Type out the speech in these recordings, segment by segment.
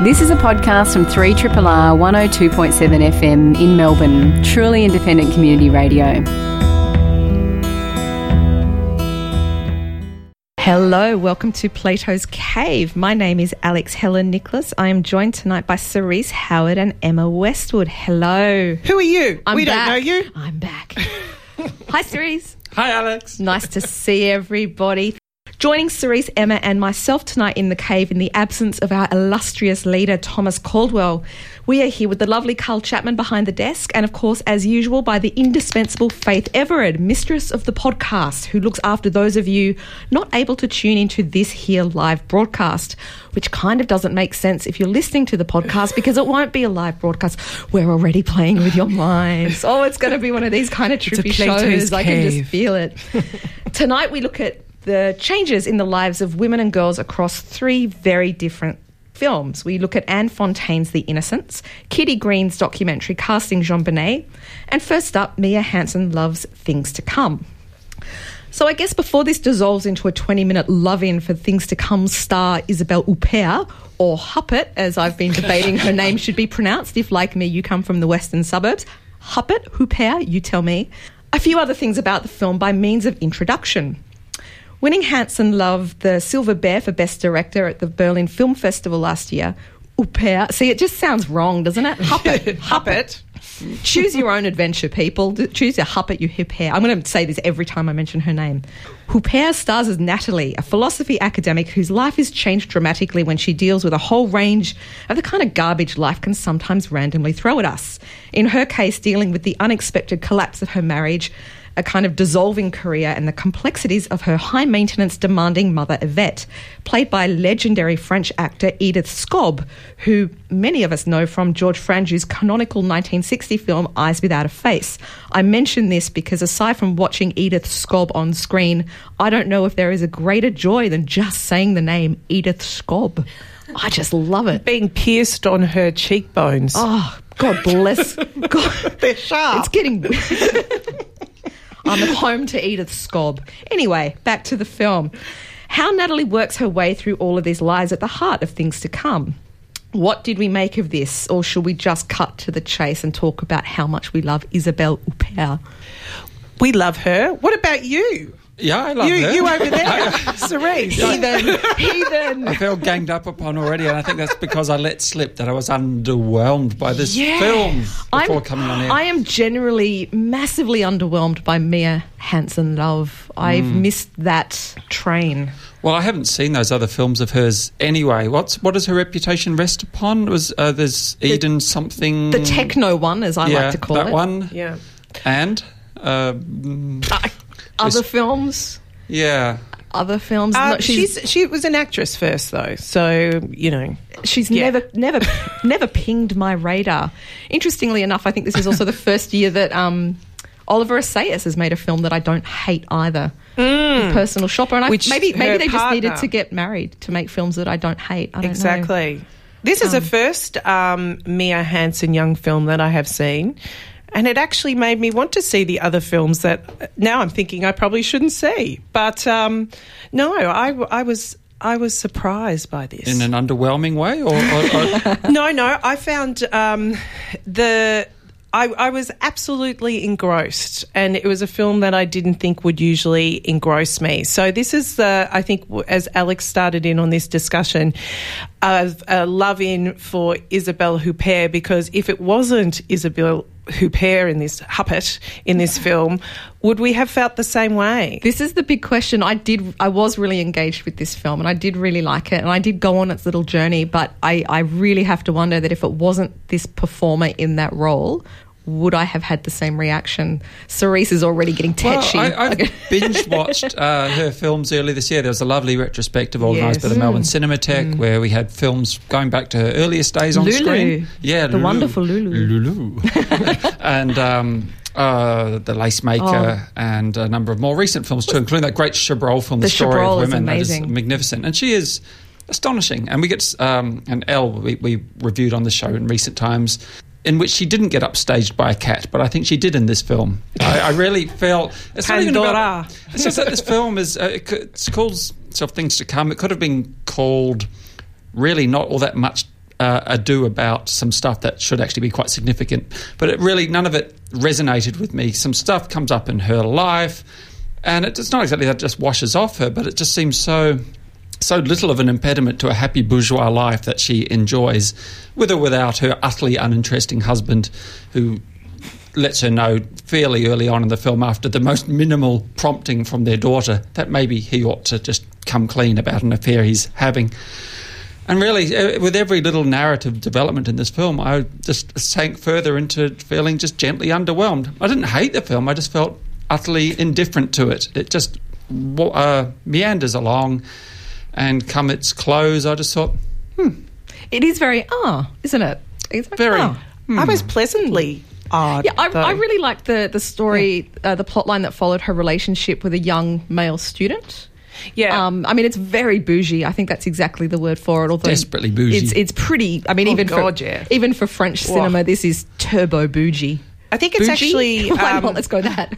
This is a podcast from 3RRR 102.7 FM in Melbourne, truly independent community radio. Hello, welcome to Plato's Cave. My name is Alex Heller-Nicholas. I am joined tonight by Cerise Howard and Emma Westwood. Hello. Who are you? I'm we back. don't know you. I'm back. Hi, Cerise. Hi, Alex. Nice to see everybody. Joining Cerise, Emma, and myself tonight in the cave in the absence of our illustrious leader, Thomas Caldwell. We are here with the lovely Carl Chapman behind the desk, and of course, as usual, by the indispensable Faith Everard, mistress of the podcast, who looks after those of you not able to tune into this here live broadcast, which kind of doesn't make sense if you're listening to the podcast because it won't be a live broadcast. We're already playing with your minds. Oh, it's going to be one of these kind of trippy shows. I can just feel it. Tonight, we look at the changes in the lives of women and girls across three very different films. We look at Anne Fontaine's The Innocents, Kitty Green's documentary Casting JonBenet, and first up, Mia Hansen Love's Things to Come. So I guess before this dissolves into a 20 minute love in for things to come star Isabelle Huppert, or Huppert, as I've been debating her name should be pronounced, if like me you come from the western suburbs. Huppert, Huppert, you tell me. A few other things about the film by means of introduction. Winning Hansen loved the Silver Bear for Best Director at the Berlin Film Festival last year. Huppert. See, it just sounds wrong, doesn't it? Huppet. Huppet. Choose your own adventure, people. Choose your Huppet, you hip hair. I'm going to say this every time I mention her name. Huppert stars as Natalie, a philosophy academic whose life is changed dramatically when she deals with a whole range of the kind of garbage life can sometimes randomly throw at us. In her case, dealing with the unexpected collapse of her marriage, a kind of dissolving career and the complexities of her high maintenance, demanding mother, Yvette, played by legendary French actor Edith Scob, who many of us know from George Franju's canonical 1960 film Eyes Without a Face. I mention this because aside from watching Edith Scob on screen, I don't know if there is a greater joy than just saying the name Edith Scob. I just love it. Being pierced on her cheekbones. Oh, God bless. God. They're sharp. It's getting. I'm at home to Edith Scob. Anyway, back to the film. How Natalie works her way through all of this lies at the heart of things to come. What did we make of this, or should we just cut to the chase and talk about how much we love Isabelle Huppert? we love her. What about you? Yeah, I love You, her. you over there, Cerise. Heathen, heathen. I feel ganged up upon already, and I think that's because I let slip that I was underwhelmed by this film before I'm- coming on air. I am generally massively underwhelmed by Mia Hansen Love. I've Hmm. missed that train. well, I haven't seen those other films of hers anyway. What's what does her reputation rest upon? Was uh, there's Eden something? The techno one, as I yeah, like to call that it. That one, Yeah. and uh, mm, Uh, other films, yeah. other films. Uh, No, she's she's she was an actress first though, so you know. she's yeah. never never never pinged my radar. Interestingly enough, I think this is also the first year that um, Oliver Assayas has made a film that I don't hate either. Personal shopper, and I, Mm. Which maybe her maybe they just needed partner- to get married to make films that I don't hate. I don't know. Exactly. This is the first um, Mia Hansen young film that I have seen. And it actually made me want to see the other films that now I'm thinking I probably shouldn't see. But um, no, I, I was I was surprised by this. In an underwhelming way, or, or, or no, no, I found um, the. I, I was absolutely engrossed, and it was a film that I didn't think would usually engross me. So this is the, I think, as Alex started in on this discussion, a, a love in for Isabelle Huppert because if it wasn't Isabelle Huppert in this Huppet in this film, would we have felt the same way? This is the big question. I did. I was really engaged with this film, and I did really like it, and I did go on its little journey. But I, I really have to wonder that if it wasn't this performer in that role, would I have had the same reaction? Cerise is already getting Well, tetchy. I, I've binge watched uh, her films earlier this year. There was a lovely retrospective organised Yes. by the Melbourne Cinematheque where we had films going back to her earliest days on Loulou. screen. Yeah, The wonderful Loulou. Loulou. and um, uh, The Lace Maker and a number of more recent films too, including that great Chabrol film, The, The Story Chabrol of Women. That amazing. magnificent. And she is astonishing. And we get um, an Elle we, we reviewed on the show in recent times. In which she didn't get upstaged by a cat, but I think she did in this film. I, I really felt it's not even Pandora. about. It's just that this film is uh, it, it calls itself things to come. It could have been called really not all that much uh, ado about some stuff that should actually be quite significant. But it really, none of it resonated with me. Some stuff comes up in her life, and it's not exactly that just washes off her, but it just seems so so little of an impediment to a happy bourgeois life that she enjoys, with or without her utterly uninteresting husband, who lets her know fairly early on in the film, after the most minimal prompting from their daughter, that maybe he ought to just come clean about an affair he's having. And really, uh, with every little narrative development in this film, I just sank further into feeling just gently underwhelmed. I didn't hate the film, I just felt utterly indifferent to it. It just uh, meanders along, and come its close, I just thought, hmm. It is very ah, isn't it? It's very. ah. Hmm. I was pleasantly odd. Yeah, I. I really liked the the story, uh, the plot line that followed her relationship with a young male student. Yeah. Um, I mean, it's very bougie. I think that's exactly the word for it. Although Desperately bougie. It's it's pretty. I mean, Oh, even God, for yeah. even for French Whoa. cinema, this is turbo bougie. I think it's Bougie? actually Why um, not? Let's go that.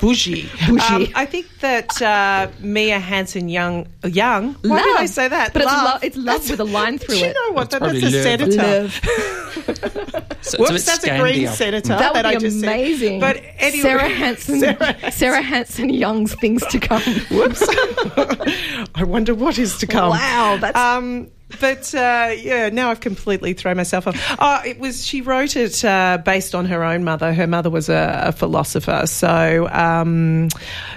bougie. Bougie. Um, I think that uh, Mia Hansen Young, young. Why did I say that? But it's Love. love- it's love with a line through it. you know what? That's That, that's probably a love. senator. So it's a bit Whoops, that's a green Scandi. senator. That would I be just said. amazing. But anyway, Sarah Hansen, Sarah Sarah, Hansen Young's things to come. Whoops. I wonder what is to come. Wow, that's- Um, but uh, yeah, now I've completely thrown myself off. Oh, it was she wrote it uh, based on her own mother. Her mother was a, a philosopher, so um,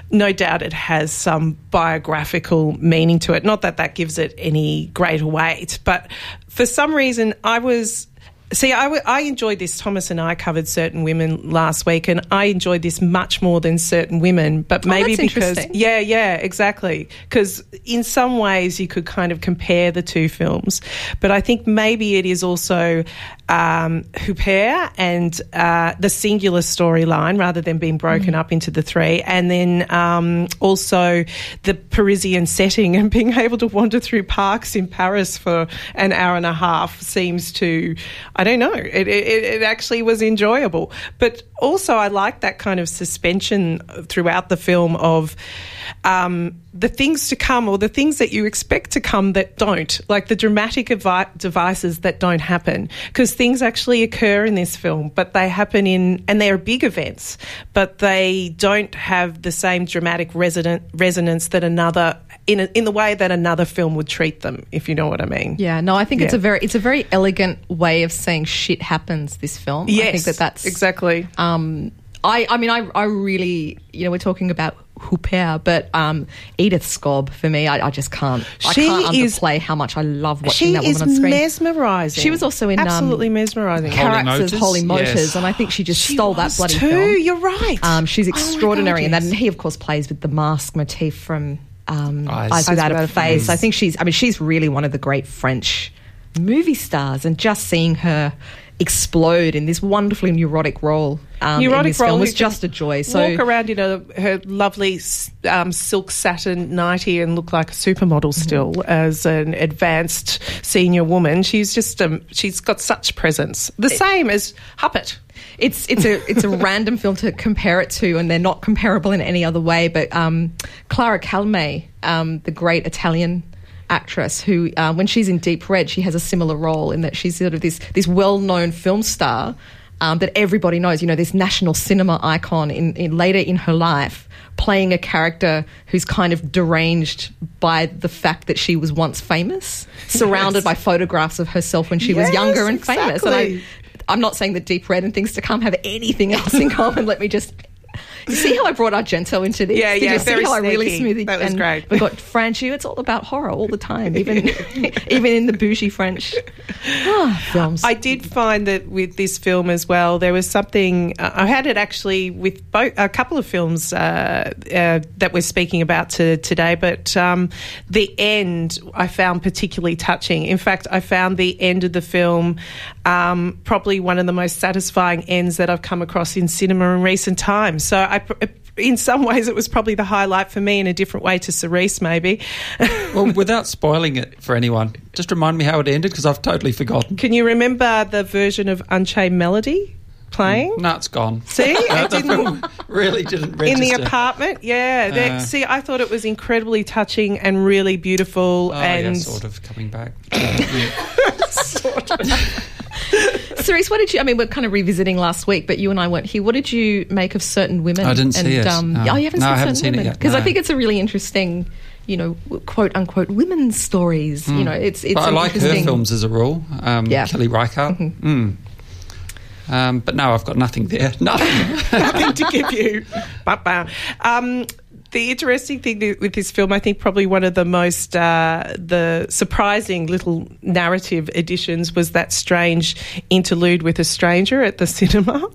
no doubt it has some biographical meaning to it. Not that that gives it any greater weight, but for some reason I was. See, I, w- I enjoyed this. Thomas and I covered certain women last week, and I enjoyed this much more than certain women. But oh, maybe that's because, yeah, yeah, exactly. Because in some ways you could kind of compare the two films, but I think maybe it is also um, Huppert and uh, the singular storyline rather than being broken up into the three, and then um, also the Parisian setting and being able to wander through parks in Paris for an hour and a half seems to, I don't know, it, it, it actually was enjoyable. But also, I like that kind of suspension throughout the film of um, the things to come or the things that you expect to come that don't, like the dramatic devices that don't happen. Because things actually occur in this film, but they happen in, and they're big events, but they don't have the same dramatic resident, resonance that another, in, a, in the way that another film would treat them, if you know what I mean. Yeah, no, I think it's a very it's a very elegant way of saying shit happens. This film, Yes, I think that that's exactly. Um, I I mean, I I really you know we're talking about Huppert, but um, Edith Scob for me, I, I just can't. I She can't is- underplay how much I love watching She that woman is on screen. mesmerising. She was also in, um, absolutely mesmerising. characters, Holy Motors, Yes. and I think she just She stole that bloody too. film. You're right. Um, she's Oh God, extraordinary in that, yes. and he, of course, plays with the mask motif from um, Eyes. Eyes, Without, Without a a Face. Face. I think she's. I mean, she's really one of the great French movie stars, and just seeing her explode in this wonderfully neurotic role, um, Neurotic role was just a joy. So walk around in a, her lovely um, silk satin nighty and look like a supermodel Mm-hmm. still as an advanced senior woman. She's just um, she's got such presence. The same as Huppet. it's it's a it's a random film to compare it to, and they're not comparable in any other way. But um, Clara Calamai, um, the great Italian actress, who uh, when she's in Deep Red, she has a similar role in that she's sort of this this well known film star. Um, that everybody knows, you know, this national cinema icon in, in later in her life, playing a character who's kind of deranged by the fact that she was once famous, surrounded Yes. by photographs of herself when she was younger and famous. And I. I'm not saying that Deep Red and Things to Come have anything else in common. Let me just. You see how I brought Argento into this? Yeah, Did yeah, you see very how I really sneaky. smoothed That was great. We got Franchi. It's all about horror all the time, even even in the bougie French ah, films. I did find that with this film as well, there was something. Uh, I had it actually with both a couple of films uh, uh, that we're speaking about to, today, but um, the end I found particularly touching. In fact, I found the end of the film um, probably one of the most satisfying ends that I've come across in cinema in recent times. So I. In some ways, it was probably the highlight for me. In a different way to Cerise, maybe. Well, without spoiling it for anyone, just remind me how it ended because I've totally forgotten. Can you remember the version of Unchained Melody playing? No, it's gone. See, Uh, it didn't- really didn't in the apartment. Yeah. Uh. see, I thought it was incredibly touching and really beautiful. Oh, and yeah, sort of coming back. sort Cerise, what did you? I mean, we're kind of revisiting last week, but you and I weren't here. What did you make of certain women? I didn't see it, no. oh, you haven't No, seen I haven't certain seen it women yet, because I think it's a really interesting, you know, quote unquote women's stories. You know, it's it's. Hmm. But I like her films as a rule. Um, Yeah. Kelly Reichardt. Mm. Um, but no, I've got nothing there. Nothing. nothing to give you. Ba-ba. Um, the interesting thing with this film, I think, probably one of the most uh, the surprising little narrative additions was that strange interlude with a stranger at the cinema.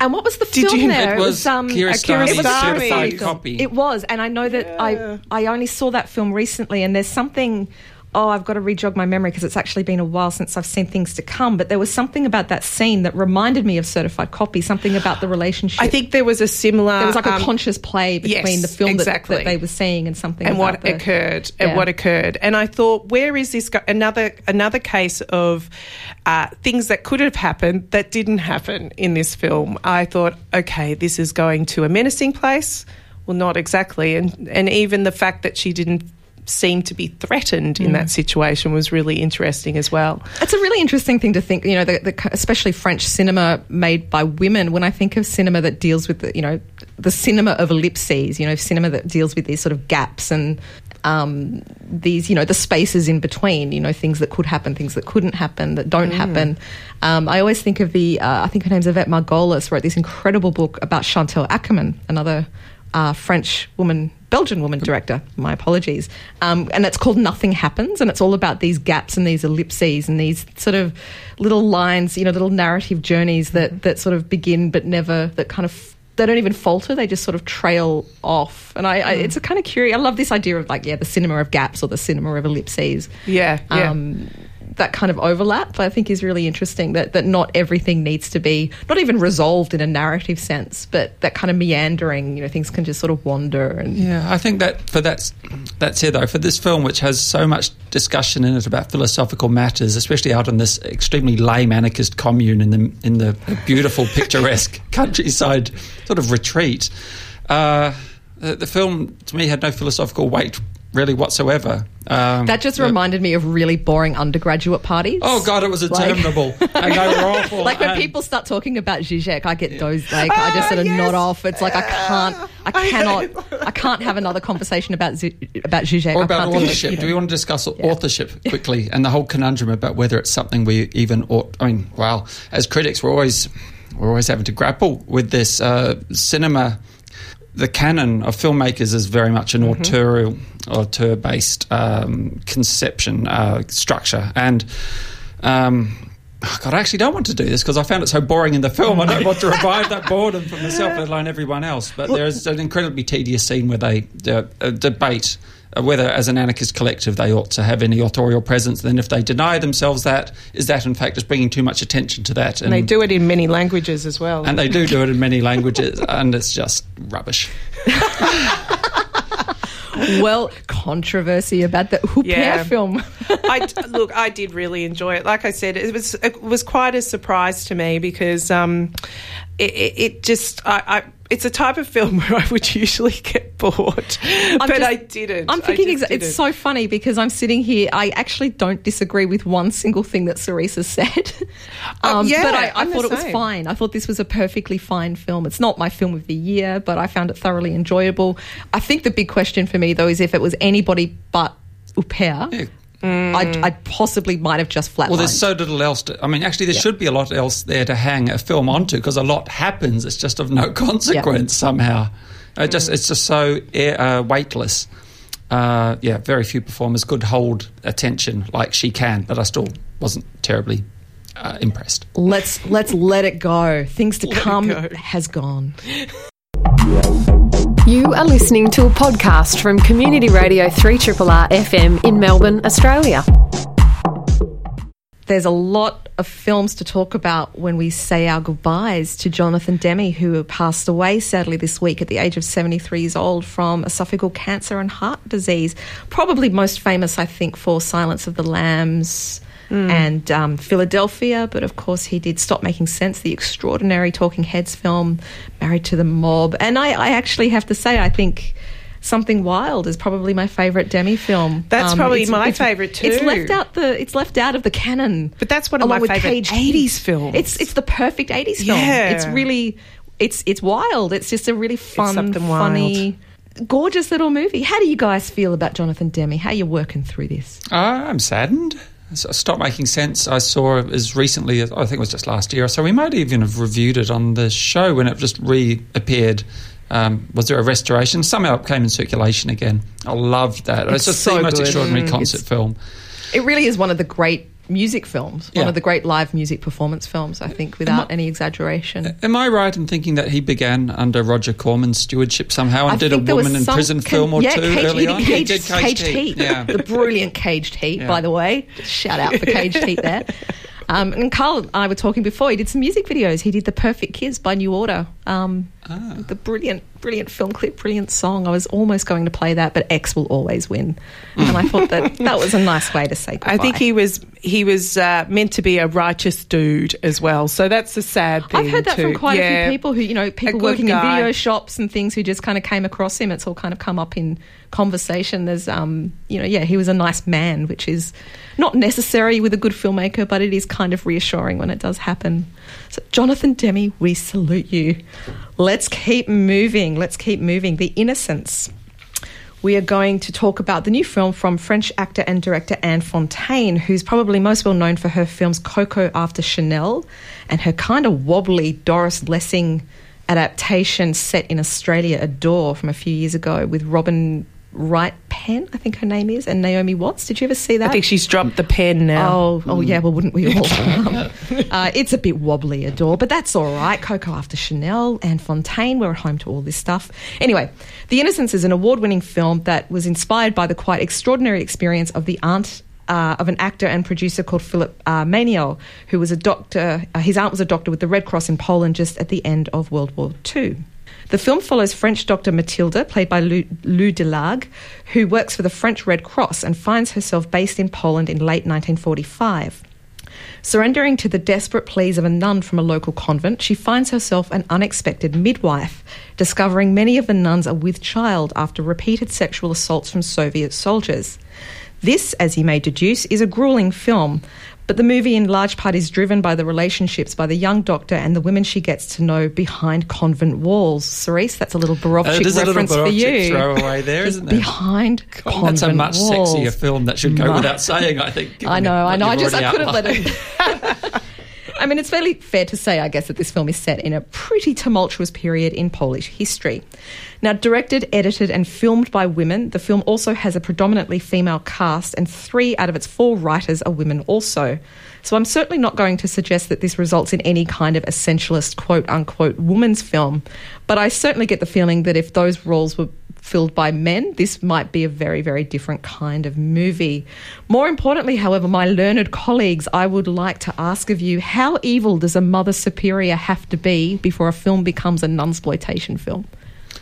And what was the Did film you- there? It was um, Kiarostami's it was a certified certified film. copy. It was, and I know that Yeah. I I only saw that film recently, and there's something. Oh, I've got to rejog my memory because it's actually been a while since I've seen things to come. But there was something about that scene that reminded me of Certified Copy. Something about the relationship. I think there was a similar. there was like a um, conscious play between yes, the film that- exactly. that, they were seeing and something and what the- occurred and what occurred and i thought where is this go- another another case of uh, things that could have happened that didn't happen in this film i thought okay this is going to a menacing place well not exactly and and even the fact that she didn't seem to be threatened in Mm. that situation was really interesting as well It's a really interesting thing to think, you know, the, the, especially French cinema made by women. When I think of cinema that deals with, the, you know, the cinema of ellipses, you know, cinema that deals with these sort of gaps and um, these, you know, the spaces in between, you know, things that could happen, things that couldn't happen, that don't happen. Um, I always think of the, uh, I think her name's Ivone Margulies, wrote this incredible book about Chantal Akerman, another uh, French woman, Belgian woman director. My apologies. Um, and it's called Nothing Happens, and it's all about these gaps and these ellipses and these sort of little lines, you know, little narrative journeys that that sort of begin but never that kind of. They don't even falter; they just sort of trail off, and I, I it's a kind of curious. I love this idea of like, yeah, the cinema of gaps or the cinema of ellipses yeah yeah um, that kind of overlap, I think, is really interesting. That that not everything needs to be not even resolved in a narrative sense, but that kind of meandering. You know, things can just sort of wander. And Yeah, I think that for that that's it though. For this film, which has so much discussion in it about philosophical matters, especially out in this extremely lame anarchist commune in the in the beautiful picturesque countryside sort of retreat, uh, the, the film to me had no philosophical weight really whatsoever. Um, that just yeah. reminded me of really boring undergraduate parties. Oh God, it was Like- and they were awful. Like when and- people start talking about Zizek, I get those like I just sort of Ah, yes. nod off. It's like I can't, I cannot, I can't have another conversation about Z- about Zizek. Or I about can't authorship. you know. Do we want to discuss authorship quickly and the whole conundrum about whether it's something we even ought? I mean, well, as critics, we're always we're always having to grapple with this. Uh, cinema, the canon of filmmakers is very much an Mm-hmm. auteur auteur based um, conception uh, structure, and. Um, God, I actually don't want to do this because I found it so boring in the film. I don't want to revive that boredom for myself, let alone everyone else. But there is an incredibly tedious scene where they uh, uh, debate whether, as an anarchist collective, they ought to have any authorial presence. Then, if they deny themselves that, is that in fact just bringing too much attention to that? and they do it in many languages as well and they do do it in many languages, and it's just rubbish. well, controversy about the Huppert Yeah. film. I look, I did really enjoy it. Like I said, it was it was quite a surprise to me because um, it, it, it just I, I it's a type of film where I would usually get bored, but just- I didn't. I'm thinking just exa- it's didn't. so funny because I'm sitting here. I actually don't disagree with one single thing that Cerise has said. Oh, um, yeah, but I, I thought it was fine. I thought this was a perfectly fine film. It's not my film of the year, but I found it thoroughly enjoyable. I think the big question for me though is if it was anybody but Huppert, Yeah. I, I possibly might have just flatlined. Well, there's so little else. To, I mean, actually, there should be a lot else there to hang a film onto because a lot happens. It's just of no consequence somehow. It just it's just so air, uh, weightless. Uh, yeah, very few performers could hold attention like she can, but I still wasn't terribly uh, impressed. let's let's let it go. Things to Let come go. has gone. You are listening to a podcast from Community Radio 3RRR FM in Melbourne, Australia. there's a lot of films to talk about when we say our goodbyes to Jonathan Demme, who passed away sadly this week at the age of 73 years old from esophageal cancer and heart disease. Probably most famous, I think, for Silence of the Lambs. And um, Philadelphia, but of course he did Stop Making Sense, the extraordinary Talking Heads film, Married to the Mob. And I, I actually have to say, I think Something Wild is probably my favourite Demme film. That's probably it's- my it's- favourite too. It's left out the. It's left out of the canon. But that's one of along my with favourite 80s films. It's it's the perfect eighties film. Yeah. It's really it's it's wild. It's just a really fun, something funny, gorgeous little movie. How do you guys feel about Jonathan Demme? How are you working through this? Uh, I'm saddened. Stopped making sense. I saw as recently as I think it was just last year or so. We might even have reviewed it on the show when it just reappeared. Um, was there a restoration? Somehow it came in circulation again. I loved that. It's, It's just so the most good. extraordinary Mm. concert film. It really is one of the great music films. One of the great live music performance films. I think, without any exaggeration. Am I right in thinking that he began under Roger Corman's stewardship somehow and I did a think there was woman in prison film or yeah, two Caged, early he did on? Caged, he did Caged Heat. Yeah. the brilliant Caged Heat, Yeah. by the way. Shout out for Caged Heat there. Um, and Carl and I were talking before. He did some music videos. He did "The Perfect Kiss" by New Order. Um, Ah. The brilliant, brilliant film clip, brilliant song. I was almost going to play that, but X will always win. And I thought that that was a nice way to say goodbye. I think he was he was uh, meant to be a righteous dude as well. So that's a sad thing. I've heard that too. from quite a few people who, you know, people working guy. in video shops and things who just kind of came across him. It's all kind of come up in conversation. There's, um, you know, yeah, he was a nice man, which is not necessary with a good filmmaker, but it is kind of reassuring when it does happen. So, Jonathan Demme, we salute you. Let's keep moving. Let's keep moving. The Innocents. We are going to talk about the new film from French actor and director Anne Fontaine, who's probably most well known for her films Coco After Chanel and her kind of wobbly Doris Lessing adaptation set in Australia, Adore, from a few years ago with Robin Wright Penn, I think her name is, and Naomi Watts. Did you ever see that? I think she's dropped the pen now. Oh, oh yeah. Well, wouldn't we all? Um, uh, it's a bit wobbly, Adore, but that's all right. Coco after Chanel and Fontaine. We're at home to all this stuff. Anyway, The Innocents is an award-winning film that was inspired by the quite extraordinary experience of the aunt. Uh, of an actor and producer called Philip uh, Maynial, who was a doctor. Uh, his aunt was a doctor with the Red Cross in Poland just at the end of World War II. The film follows French doctor Mathilde, played by Lou, Lou de Laâge, who works for the French Red Cross and finds herself based in Poland in late 1945. Surrendering to the desperate pleas of a nun from a local convent, she finds herself an unexpected midwife, discovering many of the nuns are with child after repeated sexual assaults from Soviet soldiers. This, as you may deduce, is a grueling film, but the movie in large part is driven by the relationships by the young doctor and the women she gets to know behind convent walls. Cerise, that's a little Uh, Borowczyk a little reference for you. throwaway there, Just isn't there? Behind convent walls. That's a much walls. sexier film that should go Mu- without saying, I think. I know, I know. I just I couldn't let it. I mean, it's fairly fair to say, I guess, that this film is set in a pretty tumultuous period in Polish history. Now, directed, edited, and filmed by women, the film also has a predominantly female cast, and three out of its four writers are women also. So I'm certainly not going to suggest that this results in any kind of essentialist quote unquote woman's film, but I certainly get the feeling that if those roles were filled by men, this might be a very, very different kind of movie. More importantly, however, my learned colleagues, I would like to ask of you how evil does a mother superior have to be before a film becomes a nunsploitation film?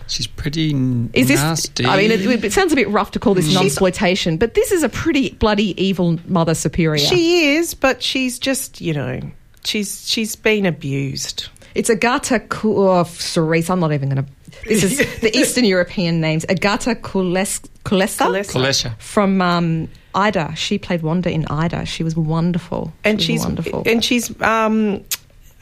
She's pretty n- Is this? nasty. I mean, it, it sounds a bit rough to call this nunsploitation, but this is a pretty bloody evil mother superior. She is, but she's just you know she's she's been abused. It's Agata Ku- oh, Cerise. I'm not even going to. This is the Eastern European names. Agata Kules- Kulesza Kulesza. Kolesha. from um, Ida. She played Wanda in Ida. She was wonderful. and she was she's wonderful. and she's um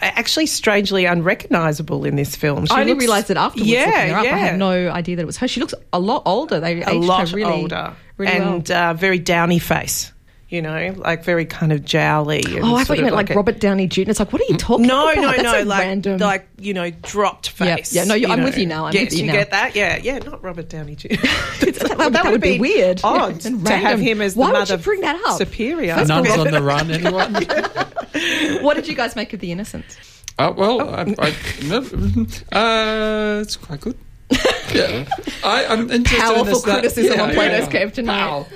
actually strangely unrecognizable in this film. She I only looks- realised it afterwards. Yeah, looking her up. yeah. I had no idea that it was her. She looks a lot older. They a aged lot her really, older really and well. uh, very downy face. You know, like very kind of jowly. and Oh, I thought you meant like, a- Robert Downey Jr. It's like, what are you talking No, about? no, That's no, a like random. like you know, dropped face. yeah, no, you- I'm know. with you now, I'm yes, with you now. get that? Yeah, yeah, not Robert Downey Jr. that, would, that would would be be weird. odd And to have him as the Why would mother you bring that up? superior. First of Nuns all- on the run, anyone? What did you guys make of The Innocents? Uh, well, I, I, uh, it's quite good. Yeah, I, I'm interested in Powerful this, that- criticism yeah, on Plato's yeah. Cave tonight. Pow.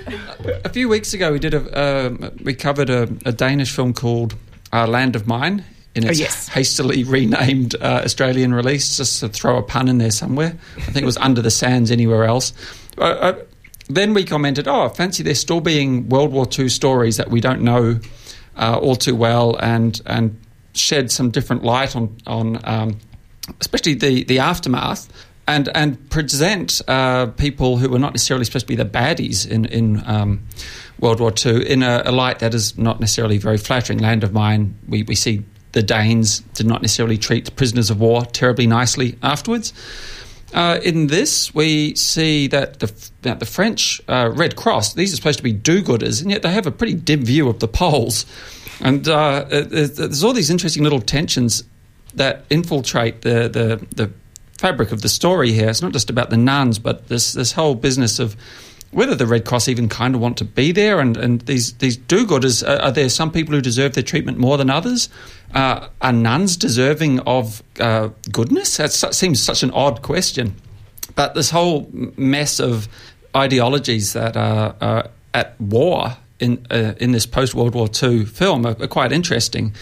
A few weeks ago, we did a um, we covered a, a Danish film called uh, Land of Mine in its Oh, yes. hastily renamed uh, Australian release, just to throw a pun in there somewhere. I think it was Under the Sands anywhere else. Uh, uh, then we commented, "Oh, I fancy there still being World War II stories that we don't know uh, all too well, and and shed some different light on on um, especially the the aftermath." And and present uh, people who were not necessarily supposed to be the baddies in in um, World War II in a, a, light that is not necessarily very flattering. Land of Mine, we, we see the Danes did not necessarily treat prisoners of war terribly nicely afterwards. Uh, in this, we see that the, that the French uh, Red Cross, these are supposed to be do gooders, and yet they have a pretty dim view of the Poles. And uh, there's all these interesting little tensions that infiltrate the, the, the fabric of the story here. It's not just about the nuns, but this, this whole business of whether the Red Cross even kind of want to be there, and, and these these do-gooders. Are, are there some people who deserve their treatment more than others? Uh, are nuns deserving of uh, goodness? That seems such an odd question. But this whole mess of ideologies that are, are at war in uh, in this post World War II film are, are quite interesting.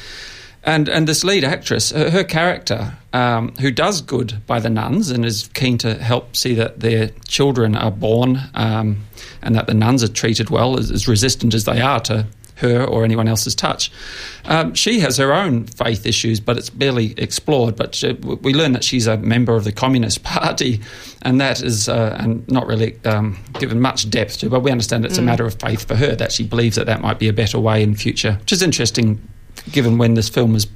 And and this lead actress, her, her character, um, who does good by the nuns and is keen to help see that their children are born um, and that the nuns are treated well, as, as, resistant as they are to her or anyone else's touch. Um, she has her own faith issues, but it's barely explored. But she, we learn that she's a member of the Communist Party, and that is uh, and not really um, given much depth to. But we understand it's mm. a matter of faith for her that she believes that that might be a better way in future, which is interesting given when this film is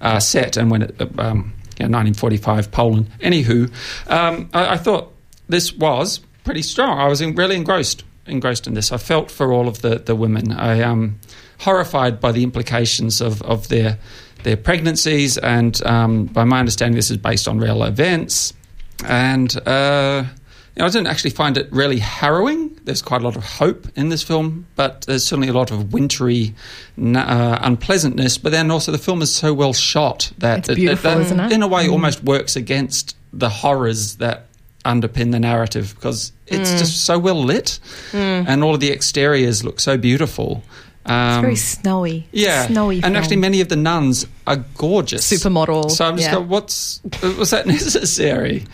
uh, set and when it, um, you know, 1945 Poland. Anywho, um, I, I, thought this was pretty strong. I was in, really engrossed engrossed in this. I felt for all of the the women. I am um, horrified by the implications of, of their their pregnancies, and um, by my understanding, this is based on real events. And uh, you know, I didn't actually find it really harrowing. There's quite a lot of hope in this film, but there's certainly a lot of wintry uh, unpleasantness. But then also the film is so well shot that, it, it, that isn't it? in a way, mm. almost works against the horrors that underpin the narrative because it's mm. just so well lit, mm. and all of the exteriors look so beautiful. Um, it's very snowy. Yeah, snowy. And film. actually, many of the nuns are gorgeous, supermodel. So I'm just yeah. going, what's was that necessary?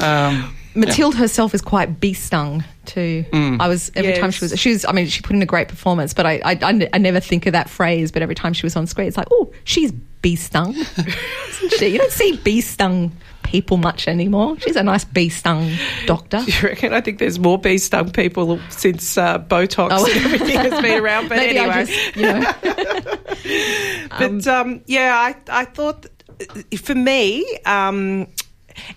Um, Matilda yeah. herself is quite bee stung too. Mm. I was every yes. time she was she was I mean she put in a great performance, but I, I I never think of that phrase. But every time she was on screen, it's like oh she's bee stung, isn't she? You don't see bee stung people much anymore. She's a nice bee stung doctor. Do you reckon? I think there's more bee stung people since uh, Botox oh. and everything has been around. But Maybe anyway, just, you know. but um, yeah, I I thought for me. Um,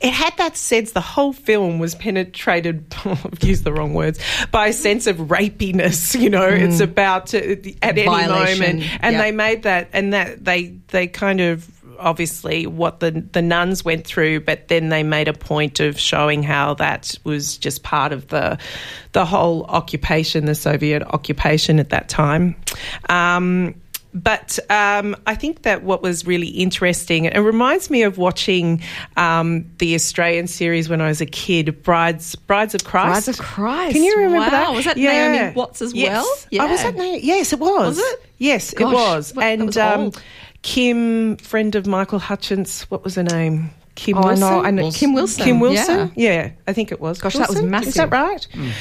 it had that sense the whole film was penetrated i've used the wrong words by a sense of rapiness you know mm. it's about to, at any moment and yep. they made that and that they they kind of obviously what the the nuns went through, but then they made a point of showing how that was just part of the the whole occupation, the Soviet occupation at that time. Um, but um, I think that what was really interesting, it reminds me of watching um, the Australian series when I was a kid, Brides Brides of Christ. Brides of Christ. Can you remember wow. that? Was that yeah. Naomi Watts as yes. well? Yeah. Oh, was that Naomi? Yes, it was. Was it? Yes, Gosh, it was. What, and was um, Kym, friend of Michael Hutchence, what was her name? Kym oh, Wilson. I know, I know. Kym Wilson. Kym Wilson. Yeah. yeah. I think it was. Gosh, Wilson? that was massive. Is that right? Mm.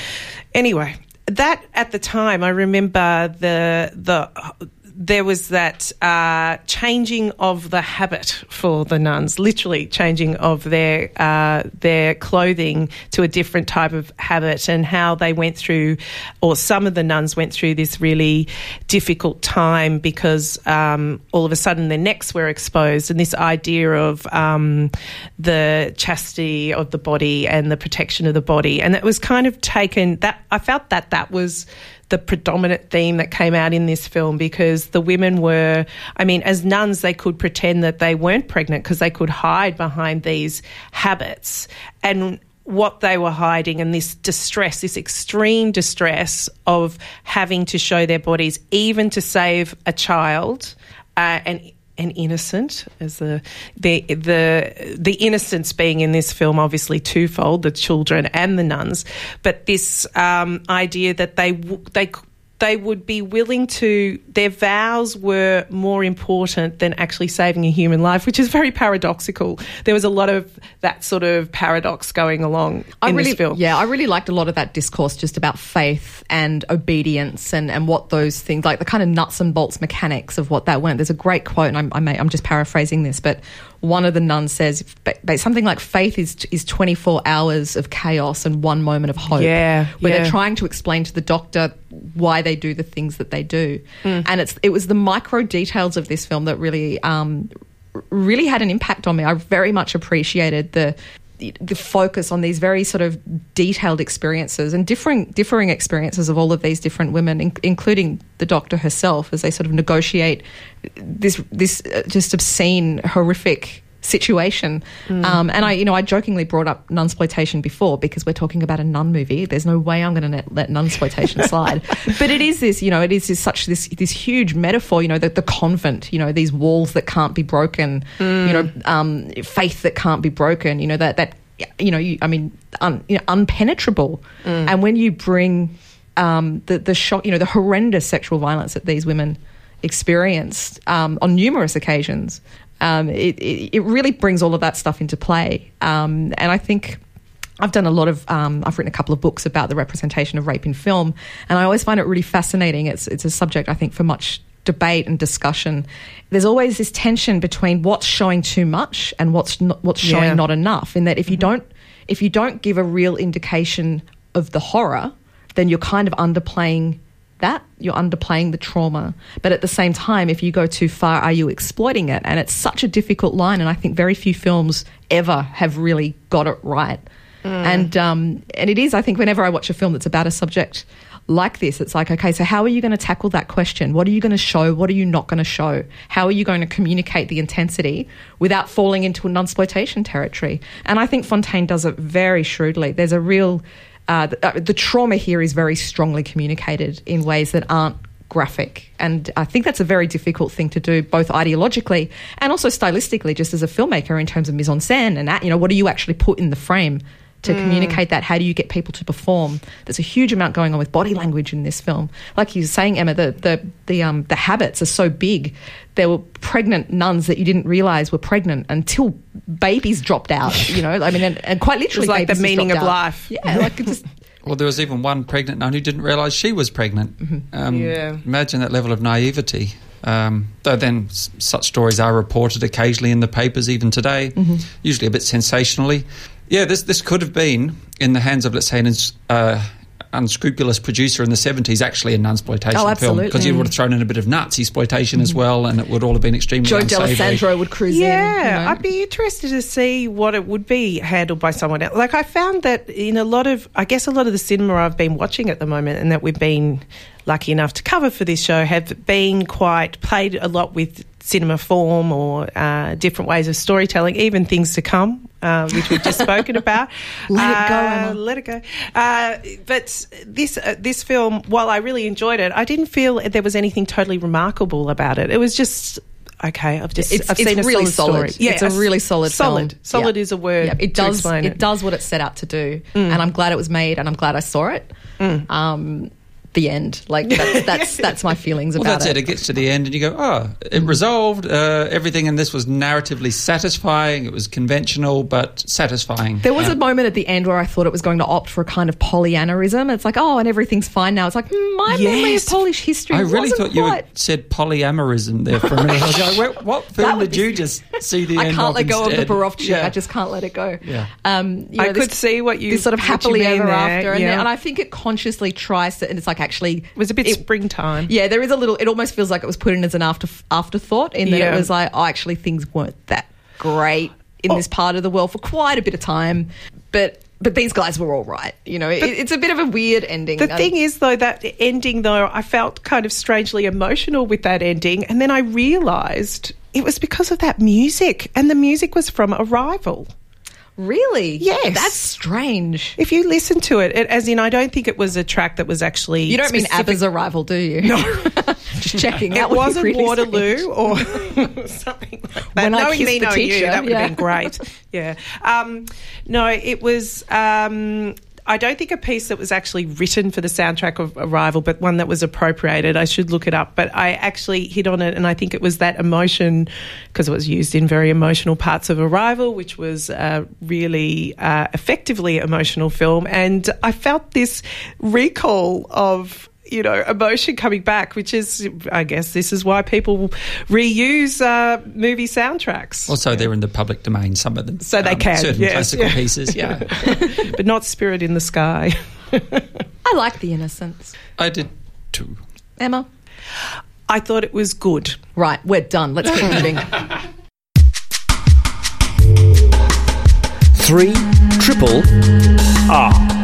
Anyway, that at the time, I remember the the there was that uh, changing of the habit for the nuns, literally changing of their uh, their clothing to a different type of habit, and how they went through, or some of the nuns went through this really difficult time because um, all of a sudden their necks were exposed, and this idea of um, the chastity of the body and the protection of the body, and it was kind of taken that I felt that that was the predominant theme that came out in this film because the women were, I mean, as nuns, they could pretend that they weren't pregnant because they could hide behind these habits. And what they were hiding and this distress, this extreme distress of having to show their bodies, even to save a child, uh, and and innocent as the the the the innocence being in this film obviously twofold the children and the nuns. But this um, idea that they they they would be willing to, their vows were more important than actually saving a human life, which is very paradoxical. There was a lot of that sort of paradox going along I in really, this film. Yeah, I really liked a lot of that discourse just about faith and obedience and, and what those things, like the kind of nuts and bolts mechanics of what that went. There's a great quote, and I'm, I may, I'm just paraphrasing this, but one of the nuns says something like faith is, is 24 hours of chaos and one moment of hope. Yeah, Where yeah. they're trying to explain to the doctor why they do the things that they do. And it's it was the micro details of this film that really um, really had an impact on me. I very much appreciated the the focus on these very sort of detailed experiences and differing differing experiences of all of these different women, in, including the doctor herself, as they sort of negotiate this this uh, just obscene, horrific situation. Um, and I, you know, I jokingly brought up nunsploitation before because we're talking about a nun movie. There's no way I'm going to let nunsploitation slide. But it is this, you know, it is this, such this this huge metaphor. You know, the, the convent. You know, these walls that can't be broken. You know, um, faith that can't be broken. You know that that you know, you, I mean, un, you know, unpenetrable. And when you bring um, the the shock, you know, the horrendous sexual violence that these women experienced um, on numerous occasions, um, it, it, it really brings all of that stuff into play. Um, and I think I've done a lot of, um, I've written a couple of books about the representation of rape in film, and I always find it really fascinating. It's, it's a subject, I think, for much debate and discussion. There's always this tension between what's showing too much and what's not, what's showing Yeah. not enough. In that, if you don't if you don't give a real indication of the horror, then you're kind of underplaying that. You're underplaying the trauma. But at the same time, if you go too far, are you exploiting it? And it's such a difficult line. And I think very few films ever have really got it right. And um, and it is. I think whenever I watch a film that's about a subject like this, it's like, okay, so how are you going to tackle that question? What are you going to show? What are you not going to show? How are you going to communicate the intensity without falling into an exploitation territory? And I think Fontaine does it very shrewdly. There's a real uh, the, uh, the trauma here is very strongly communicated in ways that aren't graphic. And I think that's a very difficult thing to do, both ideologically and also stylistically, just as a filmmaker in terms of mise en scène and, you know, what do you actually put in the frame to communicate that? How do you get people to perform? There's a huge amount going on with body language in this film. Like you were saying, Emma, the, the, the, um, the habits are so big. There were pregnant nuns that you didn't realize were pregnant until babies dropped out, you know, I mean, and, and quite literally, like the meaning of out. life. Yeah, like it just. Well, there was even one pregnant nun who didn't realise she was pregnant. Um, Yeah. Imagine that level of naivety. Um, though then, s- such stories are reported occasionally in the papers, even today, usually a bit sensationally. Yeah, this this could have been in the hands of, let's say, an uh, unscrupulous producer in the 70s, actually a nunsploitation Oh, film. Because you would have thrown in a bit of Nazi exploitation as well, and it would all have been extremely Joe unsavoury. Dallesandro would cruise in. Yeah, you know. I'd be interested to see what it would be handled by someone else. Like I found that in a lot of, I guess a lot of the cinema I've been watching at the moment, and that we've been lucky enough to cover for this show, have been quite played a lot with cinema form or uh, different ways of storytelling, even things to come, uh, which we've just spoken about. Let it go, Uh, Emma. let it go. Uh, but this uh, this film, while I really enjoyed it, I didn't feel there was anything totally remarkable about it. It was just. Okay, I've just It's, I've it's seen a really solid, solid. story. it's a really solid solid. film. Solid Yeah. is a word. Yeah, it does. explain It. does what it set out to do, and I'm glad it was made, and I'm glad I saw it. Um, the end, like that's that's, that's my feelings Well, about that's it. It gets to the end, and you go, "Oh, it resolved. Uh, everything in this was narratively satisfying. It was conventional, but satisfying." There was Uh, a moment at the end where I thought it was going to opt for a kind of Pollyannaism. It's like, oh, and everything's fine now. It's like, hmm, my memory Yes. of Polish history. I really wasn't thought you quite. had said polyamorism there for a minute. I was like, "What- what film did be- you just see the I end can't of let go of the instead? Borowczyk. Yeah. I just can't let it go. Yeah. Um, you I this- could see what you- this sort of happily mean ever there, after, and, yeah. then- and I think it consciously tries to, and it's like actually It was a bit it- springtime. Yeah, there is a little. It almost feels like it was put in as an after afterthought, in that Yeah. it was like, oh, actually, things weren't that great in Oh. this part of the world for quite a bit of time, but. But these guys were all right, you know. It, it's a bit of a weird ending. The I- thing is, though, that ending, though, I felt kind of strangely emotional with that ending. And then I realised it was because of that music. And the music was from Arrival. Really, Yes. that's strange. If you listen to it, it, as in, I don't think it was a track that was actually. You don't mean ABBA's arrival, do you? No, just checking. That It wasn't really Waterloo strange. or something like that. When I knowing Kissed me, the knowing you, Teacher, that would yeah. have been great. yeah. Um, no, it was. Um, I don't think a piece that was actually written for the soundtrack of Arrival, but one that was appropriated. I should look it up, but I actually hit on it, and I think it was that emotion because it was used in very emotional parts of Arrival, which was a really uh, effectively emotional film, and I felt this recall of you know, emotion coming back, which is, I guess, this is why people reuse uh, movie soundtracks. Also, they're in the public domain, some of them. So they um, can. Certain yes, classical yeah. pieces, yeah. but not Spirit in the Sky. I like The Innocents. I did too. Emma? I thought it was good. Right, we're done. Let's keep moving. Three triple R.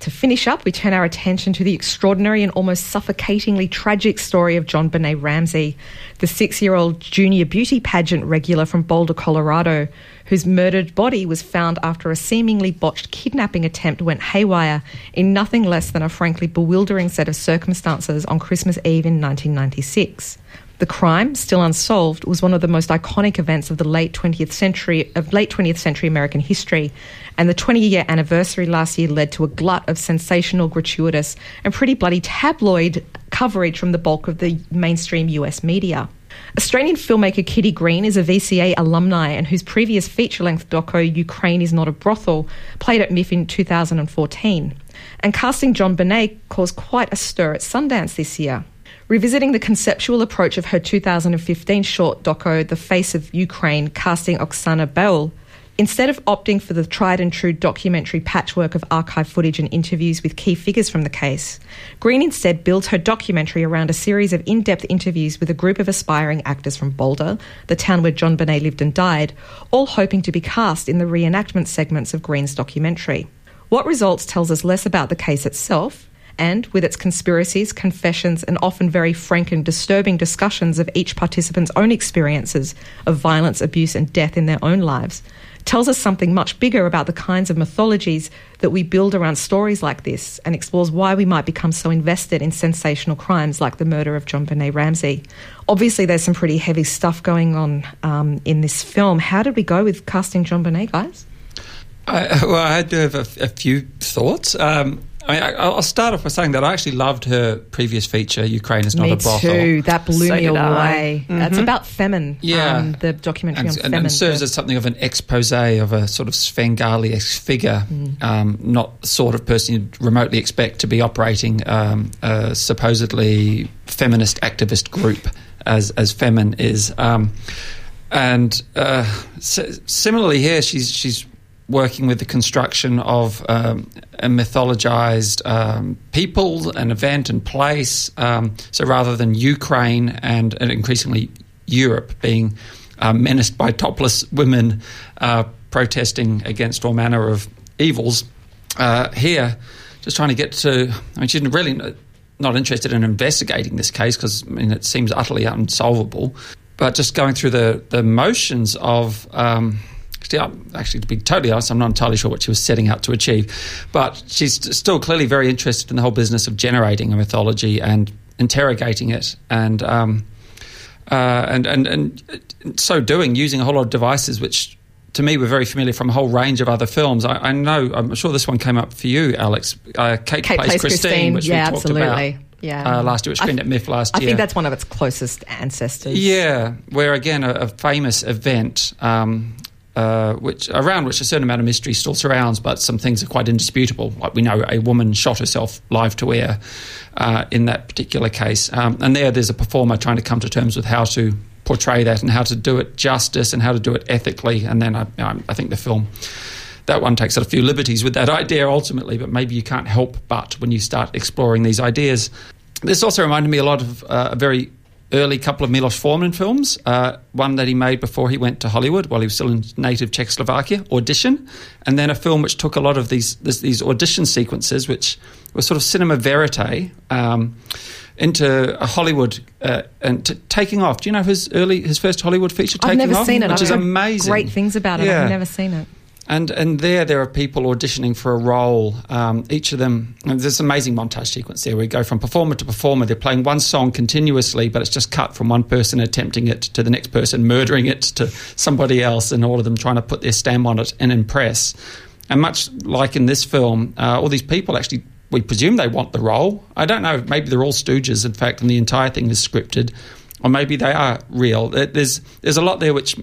To finish up, we turn our attention to the extraordinary and almost suffocatingly tragic story of JonBenét Ramsey, the six year old junior beauty pageant regular from Boulder, Colorado, whose murdered body was found after a seemingly botched kidnapping attempt went haywire in nothing less than a frankly bewildering set of circumstances on Christmas Eve in 1996. The crime, still unsolved, was one of the most iconic events of the late 20th century of late 20th century American history, and the 20-year anniversary last year led to a glut of sensational, gratuitous, and pretty bloody tabloid coverage from the bulk of the mainstream US media. Australian filmmaker Kitty Green is a VCA alumni and whose previous feature-length doco Ukraine is not a brothel played at MIFF in 2014. And casting JonBenét caused quite a stir at Sundance this year. Revisiting the conceptual approach of her 2015 short doco, The Face of Ukraine, casting Oksana Baiul, instead of opting for the tried and true documentary patchwork of archive footage and interviews with key figures from the case, Green instead builds her documentary around a series of in depth interviews with a group of aspiring actors from Boulder, the town where JonBenét lived and died, all hoping to be cast in the reenactment segments of Green's documentary. What results tells us less about the case itself and with its conspiracies, confessions, and often very frank and disturbing discussions of each participant's own experiences of violence, abuse, and death in their own lives, tells us something much bigger about the kinds of mythologies that we build around stories like this and explores why we might become so invested in sensational crimes like the murder of John JonBenét Ramsey. Obviously, there's some pretty heavy stuff going on um, in this film. How did we go with casting John JonBenét, guys? I, well, I do have a, a few thoughts. Um, I will start off by saying that I actually loved her previous feature, Ukraine is not me a brothel. too. That blew So me did I. away. Mhm. It's about Femen. Yeah. um, the documentary and, on and, Femen. and serves as something of an expose of a sort of Svengali esque figure, um, not the sort of person you'd remotely expect to be operating um, a supposedly feminist activist group as as Femen is. Um, and uh, s- similarly here, she's she's working with the construction of um, a mythologized um, people, an event and place. Um, so rather than Ukraine and, and increasingly Europe being uh, menaced by topless women uh, protesting against all manner of evils, uh, here, just trying to get to. I mean, she's really not interested in investigating this case because I mean, it seems utterly unsolvable. But just going through the, the motions of. Actually, to be totally honest, I'm not entirely sure what she was setting out to achieve. But she's still clearly very interested in the whole business of generating a mythology and interrogating it, and um, uh, and and and so doing, using a whole lot of devices which. To me, were very familiar from a whole range of other films. I, I know, I'm sure this one came up for you, Alex. Uh, Kate, Kate plays, Christine, which yeah, we talked absolutely. about Yeah, uh, last year. It screened th- at MIFF last year. I think that's one of its closest ancestors. Yeah, where again a, a famous event, um, uh, which around which a certain amount of mystery still surrounds, but some things are quite indisputable. Like we know, a woman shot herself live to air uh, in that particular case, um, and there, there's a performer trying to come to terms with how to portray that and how to do it justice and how to do it ethically. And then I, I, I think the film. That one takes a few liberties with that idea ultimately, but maybe you can't help but when you start exploring these ideas. This also reminded me a lot of uh, a very early couple of Milos Forman films. Uh, one that he made before he went to Hollywood while he was still in native Czechoslovakia, Audition, and then a film which took a lot of these this, these audition sequences, which were sort of cinema verite. Um, into a Hollywood uh, and t- taking off. Do you know his early, his first Hollywood feature? I've never off, seen it. which I've is heard amazing. Great things about it. Yeah. I've never seen it. And and there there are people auditioning for a role. Um, each of them and there's an amazing montage sequence there where we go from performer to performer. They're playing one song continuously, but it's just cut from one person attempting it to the next person murdering it to somebody else, and all of them trying to put their stamp on it and impress. And much like in this film, uh, all these people actually we presume they want the role. I don't know. Maybe they're all stooges, in fact, and the entire thing is scripted, or maybe they are real. There's there's a lot there which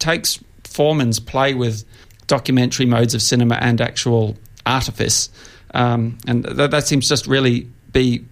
takes Forman's play with documentary modes of cinema and actual artifice, um, and that, that seems just really be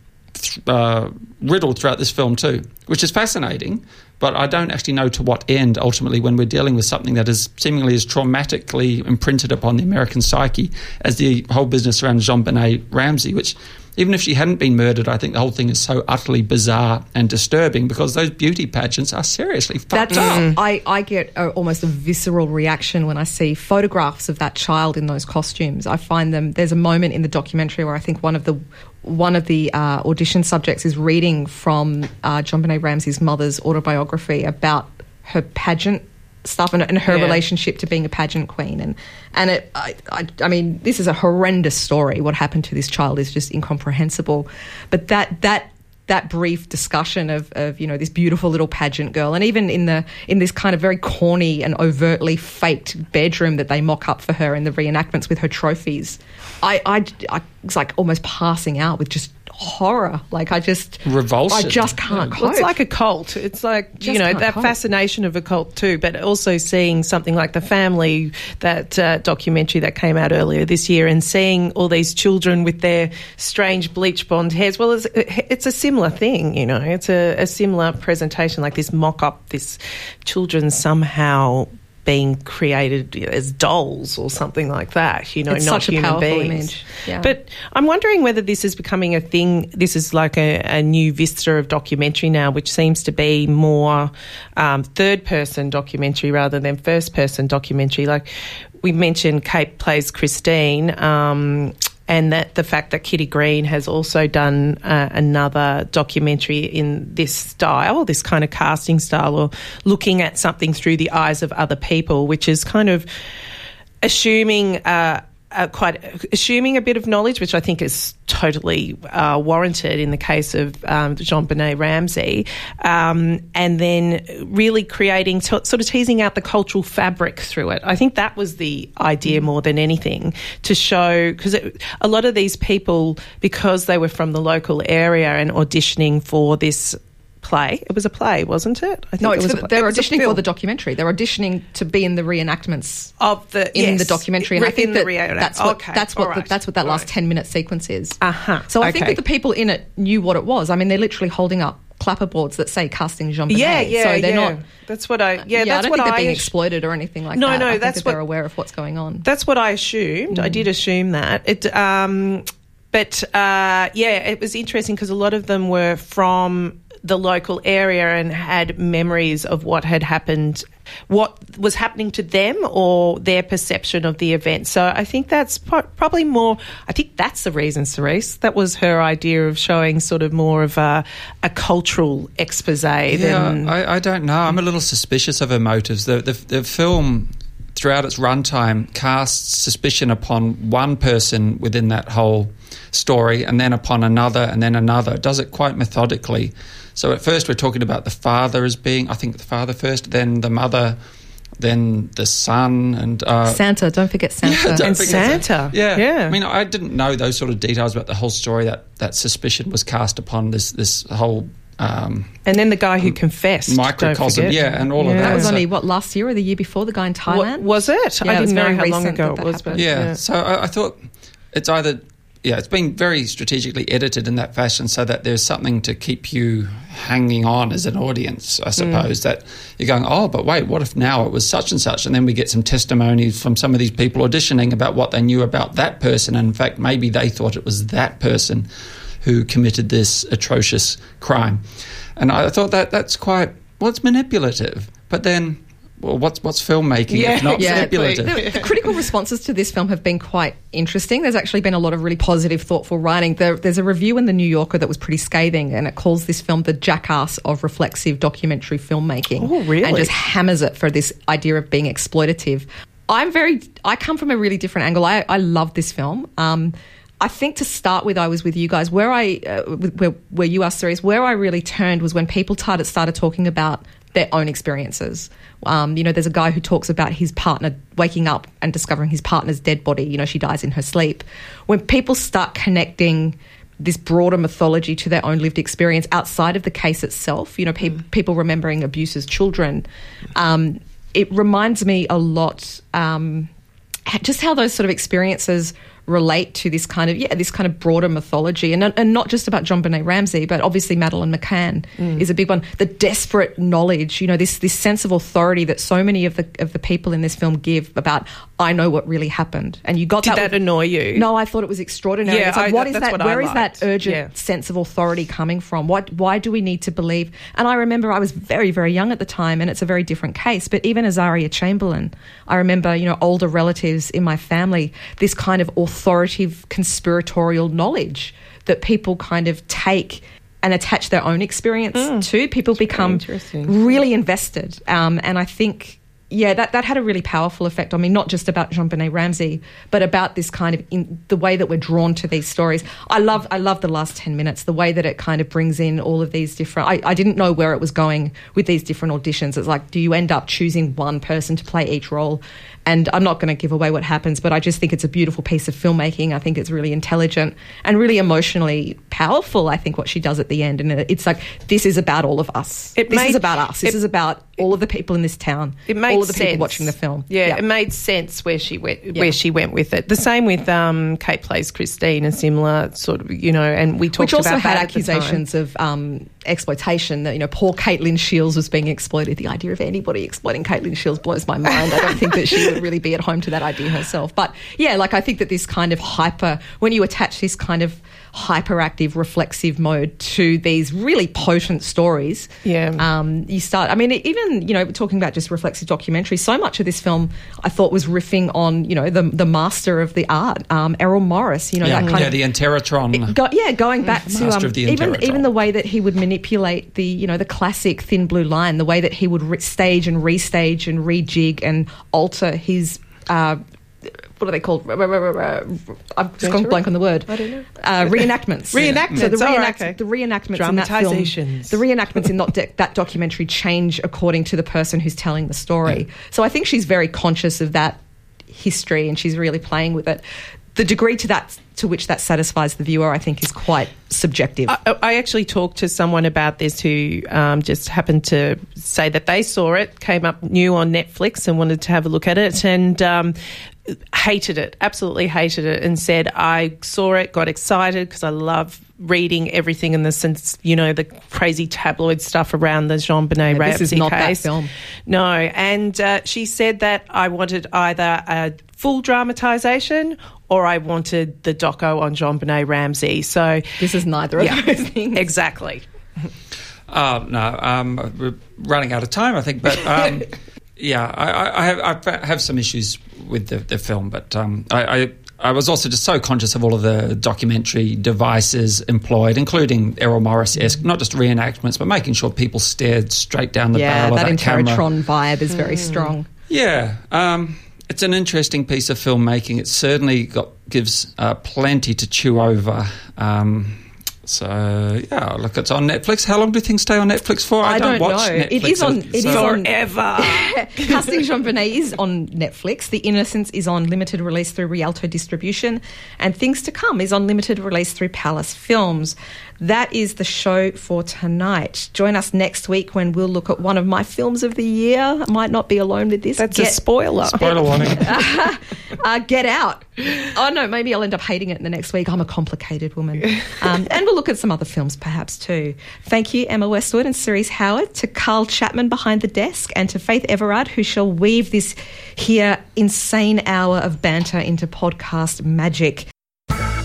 uh, riddled throughout this film too, which is fascinating. But I don't actually know to what end ultimately when we're dealing with something that is seemingly as traumatically imprinted upon the American psyche as the whole business around JonBenét Ramsey, which even if she hadn't been murdered, I think the whole thing is so utterly bizarre and disturbing because those beauty pageants are seriously fucked That's, up. I, I get a, almost a visceral reaction when I see photographs of that child in those costumes. I find them. There's a moment in the documentary where I think one of the one of the uh, audition subjects is reading from uh, JonBenét Ramsey's mother's autobiography about her pageant stuff and, and her Yeah. relationship to being a pageant queen. And and it I, I, I mean this is a horrendous story. What happened to this child is just incomprehensible. But that that that brief discussion of, of you know this beautiful little pageant girl and even in the in this kind of very corny and overtly faked bedroom that they mock up for her in the reenactments with her trophies I, I, I was like almost passing out with just horror like I just Revulsion. I just can't Well, it's like a cult. It's like you know that cope. fascination of a cult too, but also seeing something like the family, that uh, documentary that came out earlier this year, and seeing all these children with their strange bleach blonde hairs. Well, it's, it's a similar thing, you know. It's a, a similar presentation, like this mock up, this children somehow being created as dolls or something like that. You know, It's not human beings. image. Yeah. But I'm wondering whether this is becoming a thing. This is like a, a new vista of documentary now, which seems to be more um, third person documentary rather than first person documentary. Like we mentioned, Kate plays Christine. Um, and that the fact that Kitty Green has also done uh, another documentary in this style, this kind of casting style, or looking at something through the eyes of other people, which is kind of assuming uh, uh, quite assuming a bit of knowledge, which I think is totally uh, warranted in the case of um, JonBenét Ramsey, um, and then really creating t- sort of teasing out the cultural fabric through it. I think that was the idea more than anything to show because a lot of these people, because they were from the local area and auditioning for this. Play. It was a play, wasn't it? I think no, it was they're it auditioning for the documentary. They're auditioning to be in the reenactments of the in yes, the documentary, and I think that that's what okay, that's what all the, that's what that all last ten minute sequence is. Uh-huh, So I think that the people in it knew what it was. I mean, they're literally holding up clapperboards that say "casting JonBenét." Yeah, yeah, So they're yeah. not. That's what I. Yeah, I that's don't what think they're I. being ass- exploited or anything like No, that. no, I think that's that they're what- aware of what's going on. That's what I assumed. I Mm. did assume that. It, um, but uh, yeah, it was interesting because a lot of them were from the local area and had memories of what had happened, what was happening to them, or their perception of the event. So I think that's pro- probably more. I think that's the reason, Cerise. That was her idea of showing sort of more of a, a cultural expose Yeah, than. I, I don't know. I'm a little suspicious of her motives. The, the, the film, throughout its runtime, casts suspicion upon one person within that whole story, and then upon another, and then another. It does it quite methodically. So at first, we're talking about the father as being, I think, the father first, then the mother, then the son, and uh, Santa, don't forget Santa. don't And forget that. Santa. Yeah, Yeah. I mean, I didn't know those sort of details about the whole story. That that suspicion was cast upon this this whole um, and then the guy who confessed. don't microcosm, yeah, and all of that. that was So- only what last year or the year before the guy in Wa- Thailand. was it? Yeah, I didn't know how long ago that it was. happened. But Yeah. So I, I thought it's either yeah, it's been very strategically edited in that fashion so that there's something to keep you hanging on as an audience, I mm. suppose. That you're going, oh, but wait, what if now it was such and such? And then we get some testimonies from some of these people auditioning about what they knew about that person. And in fact, maybe they thought it was that person who committed this atrocious crime. And I thought that that's quite well, it's manipulative. But then, well, what's what's filmmaking Yeah, if not yeah, manipulative? the, the critical responses to this film have been quite interesting. There's actually been a lot of really positive, thoughtful writing. There, there's a review in the New Yorker that was pretty scathing, and it calls this film the jackass of reflexive documentary filmmaking. Oh, really? And just hammers it for this idea of being exploitative. I'm very. I come from a really different angle. I, I love this film. Um, I think to start with, I was with you guys. Where I, uh, where, where you are Cerise, where I really turned was when people started started talking about their own experiences. Um, you know, there's a guy who talks about his partner waking up and discovering his partner's dead body. You know, she dies in her sleep. When people start connecting this broader mythology to their own lived experience outside of the case itself, you know, pe- people remembering abuse as children, um, it reminds me a lot um, just how those sort of experiences relate to this kind of yeah this kind of broader mythology. And and not just about JonBenét Ramsey but obviously Madeleine McCann mm. is a big one. The desperate knowledge you know this this sense of authority that so many of the of the people in this film give about I know what really happened. And you got Did that, that annoy you? No I thought it was extraordinary. Yeah, it's like I, what is that what where is that urgent yeah. sense of authority coming from? What why do we need to believe? And I remember I was very very young at the time and it's a very different case. But even Azaria Chamberlain I remember you know older relatives in my family this kind of authoritative conspiratorial knowledge that people kind of take and attach their own experience Mm. to. People become really invested. Um, and I think, yeah, that, that had a really powerful effect on me, not just about JonBenét Ramsey, but about this kind of in the way that we're drawn to these stories. I love I love the last 10 minutes, the way that it kind of brings in all of these different I, I didn't know where it was going with these different auditions. It's like, do you end up choosing one person to play each role? And I'm not going to give away what happens, but I just think it's a beautiful piece of filmmaking. I think it's really intelligent and really emotionally powerful. I think what she does at the end, and it's like this is about all of us. It this made- is about us. This is about all of the people in this town. It made all of the sense. people watching the film. Yeah, it made sense where she went Yeah. where she went with it. The same with um, Kate plays Christine, a similar sort of you know, and we talked which also about had that at the time. accusations of um, exploitation. That you know, poor Caitlin Shields was being exploited. The idea of anybody exploiting Caitlin Shields blows my mind. I don't think that she would really be at home to that idea herself. But yeah, like I think that this kind of hyper, when you attach this kind of hyperactive, reflexive mode to these really potent stories, Yeah. um, you start. I mean, even you know, talking about just reflexive documentary. So much of this film, I thought, was riffing on you know the the master of the art, um, Errol Morris. You know Yeah, that kind yeah of the Interrotron. Go, yeah, going back to um, the even even the way that he would manipulate the you know the classic thin blue line, the way that he would re- stage and restage and rejig and alter his. Uh, what are they called? I've just gone blank on the word. I don't know. Uh, reenactments. Reenactments, So the, oh, okay. the reenactments in that film. The reenactments in that, doc- that documentary change according to the person who's telling the story. So I think she's very conscious of that history and she's really playing with it. The degree to that to which that satisfies the viewer, I think, is quite subjective. I, I actually talked to someone about this who um, just happened to say that they saw it, came up new on Netflix and wanted to have a look at it, and um, hated it, absolutely hated it, and said, I saw it, got excited because I love reading everything in the sense, you know, the crazy tabloid stuff around the JonBenét Yeah, Ramsey this is not that case. film. No, and uh, she said that I wanted either a full dramatisation or I wanted the doco on JonBenét Ramsey. So this is neither of yeah, those things. exactly. Uh, no, um, we're running out of time, I think. But um, yeah, I, I, I, have, I have some issues with the, the film, but um, I, I, I was also just so conscious of all of the documentary devices employed, including Errol Morris esque, not just reenactments, but making sure people stared straight down the yeah, barrel that of that camera. Interrotron vibe is very strong. Yeah, um, it's an interesting piece of filmmaking. It certainly got, gives uh, plenty to chew over. Um, so yeah, look, it's on Netflix. How long do things stay on Netflix for? I don't watch know. Netflix. It is on- it is on- Forever. Casting JonBenét is on Netflix. The Innocents is on limited release through Rialto Distribution. And Things to Come is on limited release through Palace Films. That is the show for tonight. Join us next week when we'll look at one of my films of the year. I might not be alone with this. That's a spoiler. Spoiler warning. uh, Get Out. Oh no, maybe I'll end up hating it in the next week. I'm a complicated woman. Um, and we'll look at some other films perhaps too. Thank you, Emma Westwood and Cerise Howard, to Carl Chapman behind the desk, and to Faith Everard, who shall weave this here insane hour of banter into podcast magic.